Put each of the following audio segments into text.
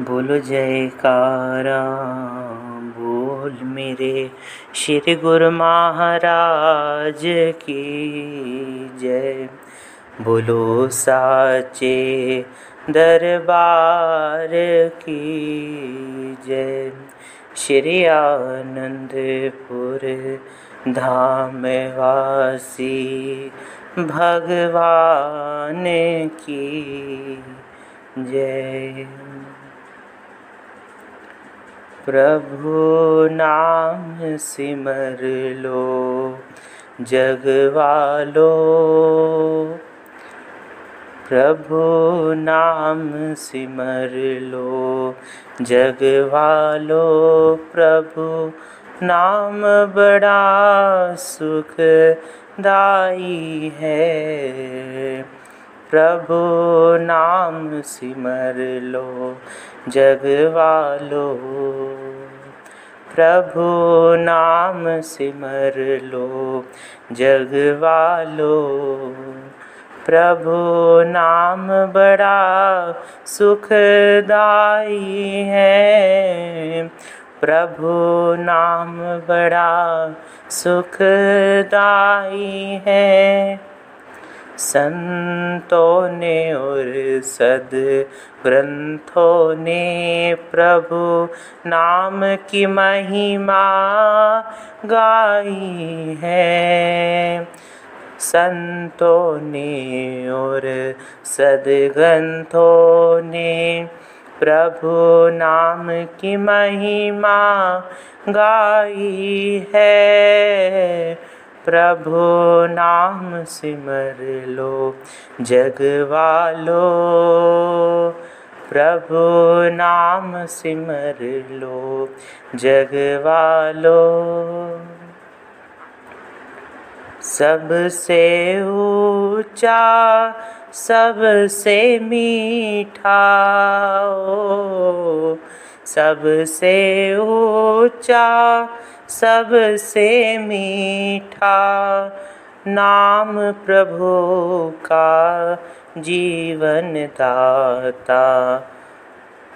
बोलो जयकारा, बोल मेरे श्री गुरु महाराज की जय। बोलो साचे दरबार की जय। श्री आनंदपुर धाम वासी भगवान की जय। प्रभु नाम सिमर लो जगवालो प्रभु नाम सिमर लो जगवालो प्रभु नाम बड़ा सुखदाई है। प्रभु नाम सिमर लो जगवालो प्रभु नाम सिमर लो जगवालो प्रभु नाम बड़ा सुखदाई है। प्रभु नाम बड़ा सुखदाई है। संतों ने और सद ग्रंथों ने प्रभु नाम की महिमा गाई है। संतों ने और सदग्रंथों ने प्रभु नाम की महिमा गाई है। प्रभु नाम सिमर लो जगवालो प्रभु नाम सिमर लो जगवालो सबसे ऊँचा सबसे मीठा सबसे ऊँचा, सबसे मीठा नाम प्रभु का जीवन दाता।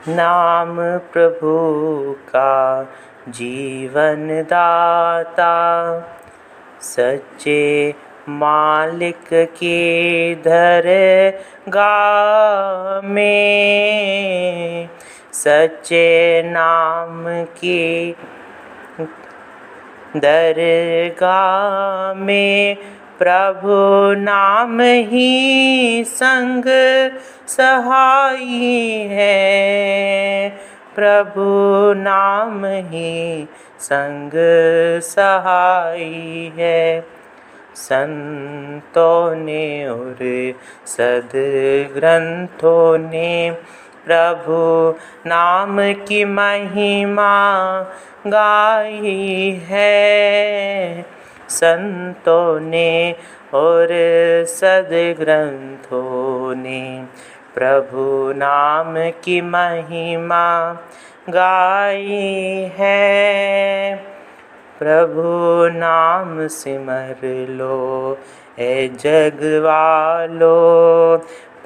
नाम प्रभु का जीवन दाता। सच्चे मालिक के धर गा में सच्चे नाम की दरगाह में प्रभु नाम ही संग सहाई है। प्रभु नाम ही संग सहाई है। संतों ने और सदग्रंथों ने प्रभु, नाम की महिमा गाई है। संतों ने और सदग्रंथों ने प्रभु, नाम की महिमा गाई है। प्रभु, नाम सिमर लो ए जगवालो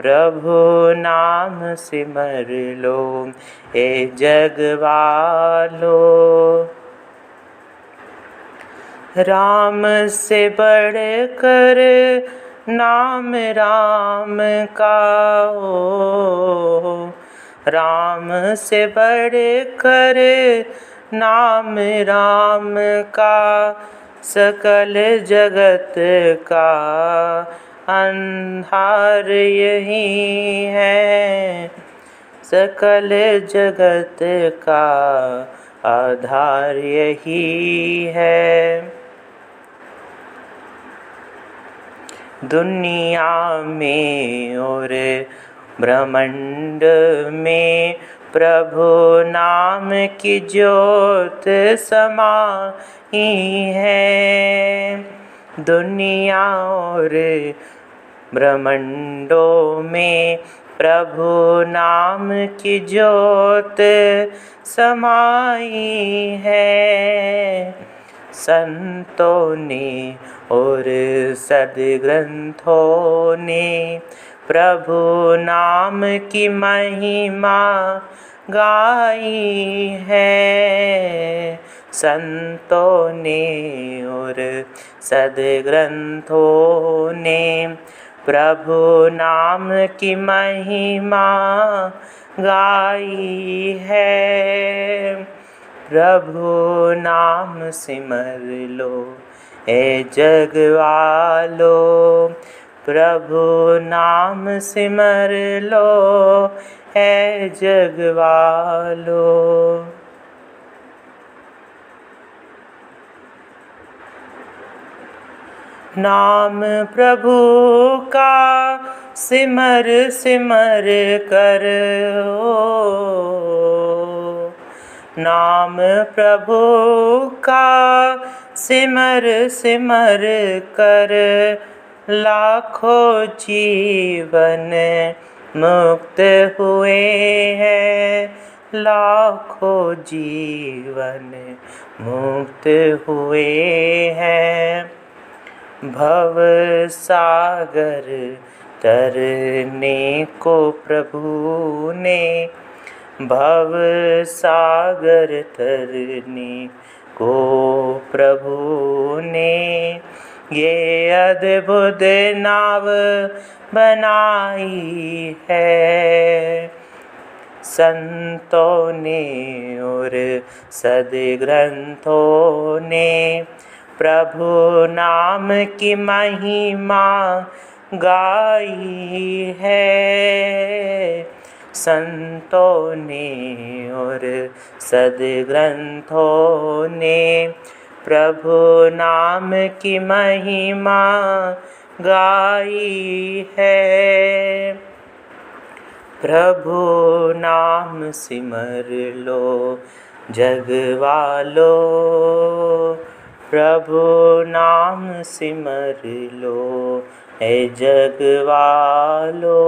प्रभु नाम सिमर लो, ए जगवालो राम से बढ़ कर नाम राम का ओ राम से बढ़ कर नाम राम का सकल जगत का अंधार यही है। सकल जगत का आधार यही है। दुनिया में और ब्रह्मंड में प्रभु नाम की ज्योत समाई है। दुनिया और ब्रह्मंडों में प्रभु नाम की ज्योत समाई है। संतों ने और सदग्रंथों ने प्रभु नाम की महिमा गाई है। संतों ने और सदग्रंथों ने प्रभु नाम की महिमा गाई है। प्रभु नाम सिमर लो, ए जग वालो। प्रभु नाम सिमर लो है जगवालो नाम प्रभु का सिमर सिमर कर ओ। नाम प्रभु का सिमर सिमर कर लाखों जीवन मुक्त हुए हैं। लाखों जीवन मुक्त हुए हैं। भव सागर तरने को प्रभु ने, भव सागर तरने को प्रभु ने। ये अद्भुत नाव बनाई है, संतों ने और सदग्रंथों ने। प्रभु नाम की महिमा गाई है। संतों ने और सदग्रंथों ने प्रभु नाम की महिमा गाई है। प्रभु नाम सिमर लो, जग वालो प्रभु नाम सिमर लो, है जगवालो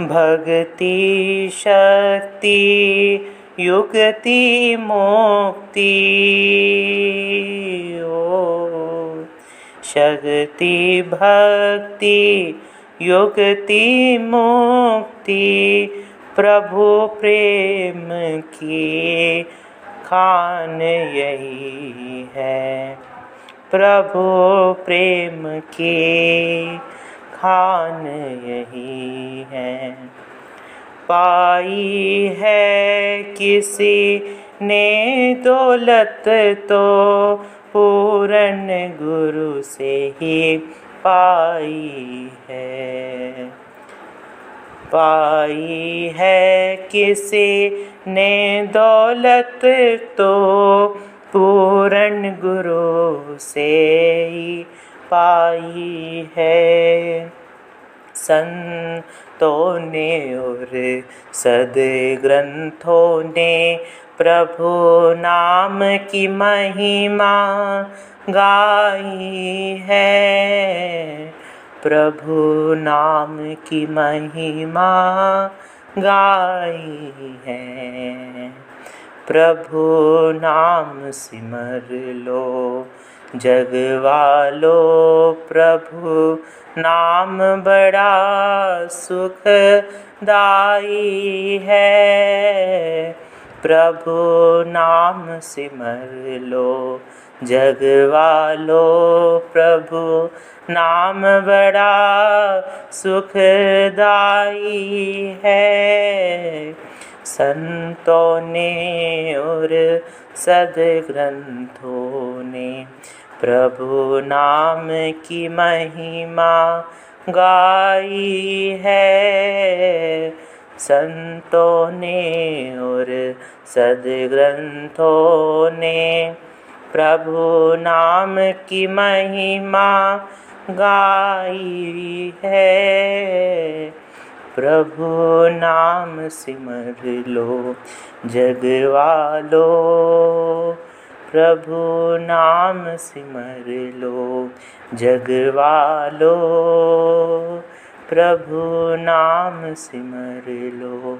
भक्ति, शक्ति, युक्ति, मुक्ति, ओ। शक्ति, भक्ति, युक्ति, मुक्ति, प्रभु प्रेम की। खान यही है। प्रभु प्रेम की खान यही है। पाई है किसी ने दौलत तो पूर्ण गुरु से ही पाई है। पाई है किसी ने दौलत तो पूर्ण गुरु से ही पाई है। संतों ने और सदग्रंथों ने प्रभु नाम की महिमा गाई है। प्रभु नाम की महिमा गाई है। प्रभु नाम सिमर लो, जग वालो, प्रभु नाम बड़ा सुखदाई है। प्रभु नाम सिमर लो जग वालो प्रभु, नाम बड़ा सुखदाई है। संतों ने और सदग्रंथों ने प्रभु नाम की महिमा गाई है। संतों ने और सदग्रंथों ने प्रभु नाम की महिमा गाई है। प्रभु नाम सिमर लो जग वालो प्रभु नाम सिमर लो जग वालो प्रभु नाम सिमर लो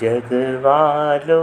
जगवालो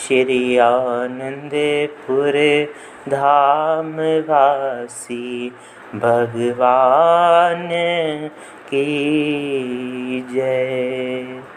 श्री आनंदपुर धाम वासी भगवान की जय।